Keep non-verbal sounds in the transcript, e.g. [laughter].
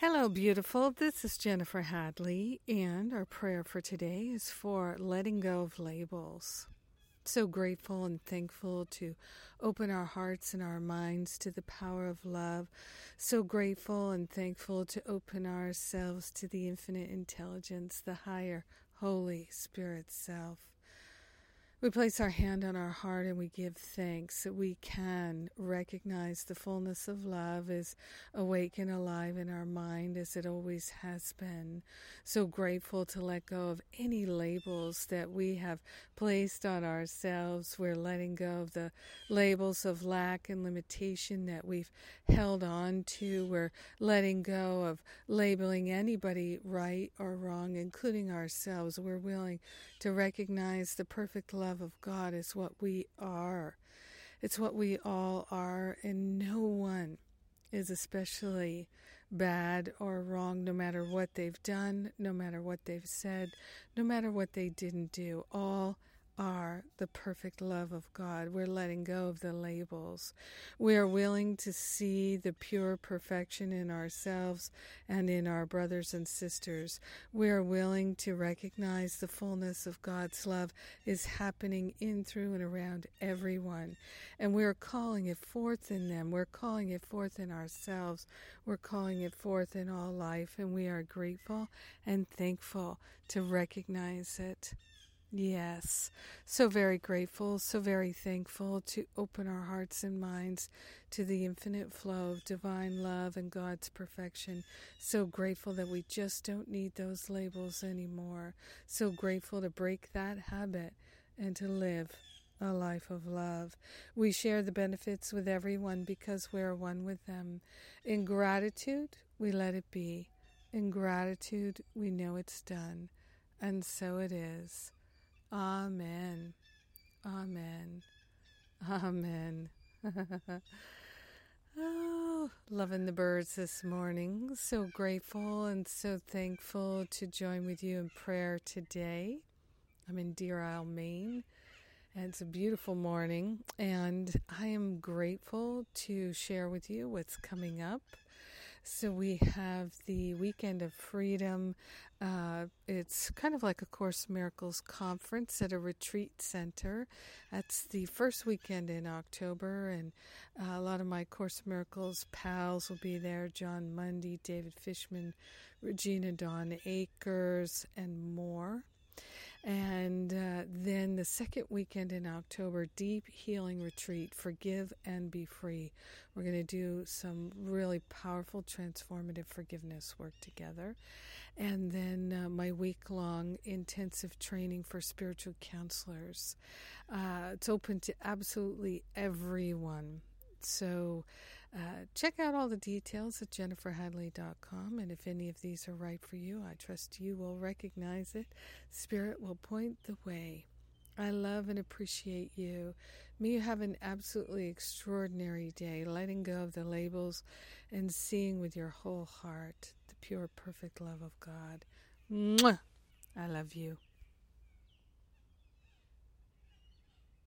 Hello, beautiful. This is Jennifer Hadley, and our prayer for today is for letting go of labels. So grateful and thankful to open our hearts and our minds to the power of love. So grateful and thankful to open ourselves to the infinite intelligence, the higher Holy Spirit self. We place our hand on our heart and we give thanks that we can recognize the fullness of love is awake and alive in our mind as it always has been. So grateful to let go of any labels that we have placed on ourselves. We're letting go of the labels of lack and limitation that we've held on to. We're letting go of labeling anybody right or wrong, including ourselves. We're willing to recognize the perfect love of God is what we are. It's what we all are, and no one is especially bad or wrong, no matter what they've done, no matter what they've said, no matter what they didn't do. All are the perfect love of God. We're letting go of the labels. We are willing to see the pure perfection in ourselves and in our brothers and sisters. We are willing to recognize the fullness of God's love is happening in, through, and around everyone. And we're calling it forth in them. We're calling it forth in ourselves. We're calling it forth in all life. And we are grateful and thankful to recognize it. Yes, so very grateful, so very thankful to open our hearts and minds to the infinite flow of divine love and God's perfection. So grateful that we just don't need those labels anymore. So grateful to break that habit and to live a life of love. We share the benefits with everyone because we are one with them. In gratitude, we let it be. In gratitude, we know it's done. And so it is. Amen. Amen. Amen. [laughs] oh, loving the birds this morning. So grateful and so thankful to join with you in prayer today. I'm in Deer Isle, Maine. And it's a beautiful morning, and I am grateful to share with you what's coming up. So, we have the Weekend of Freedom uh, it's kind of like a Course Miracles conference at a retreat center. That's the first weekend in October, and uh, a lot of my Course Miracles pals will be there Jon Mundy, David Fishman, Regina Dawn Akers, and more. And uh, then the second weekend in October, Deep Healing Retreat, Forgive and Be Free. We're going to do some really powerful, transformative forgiveness work together and then uh, my week long intensive training for spiritual counselors. Uh, it's open to absolutely everyone. So uh, check out all the details at jenniferhadley.com. And if any of these are right for you, I trust you will recognize it. Spirit will point the way. I love and appreciate you. May you have an absolutely extraordinary day, letting go of the labels and seeing with your whole heart the pure, perfect love of God. Mwah! I love you.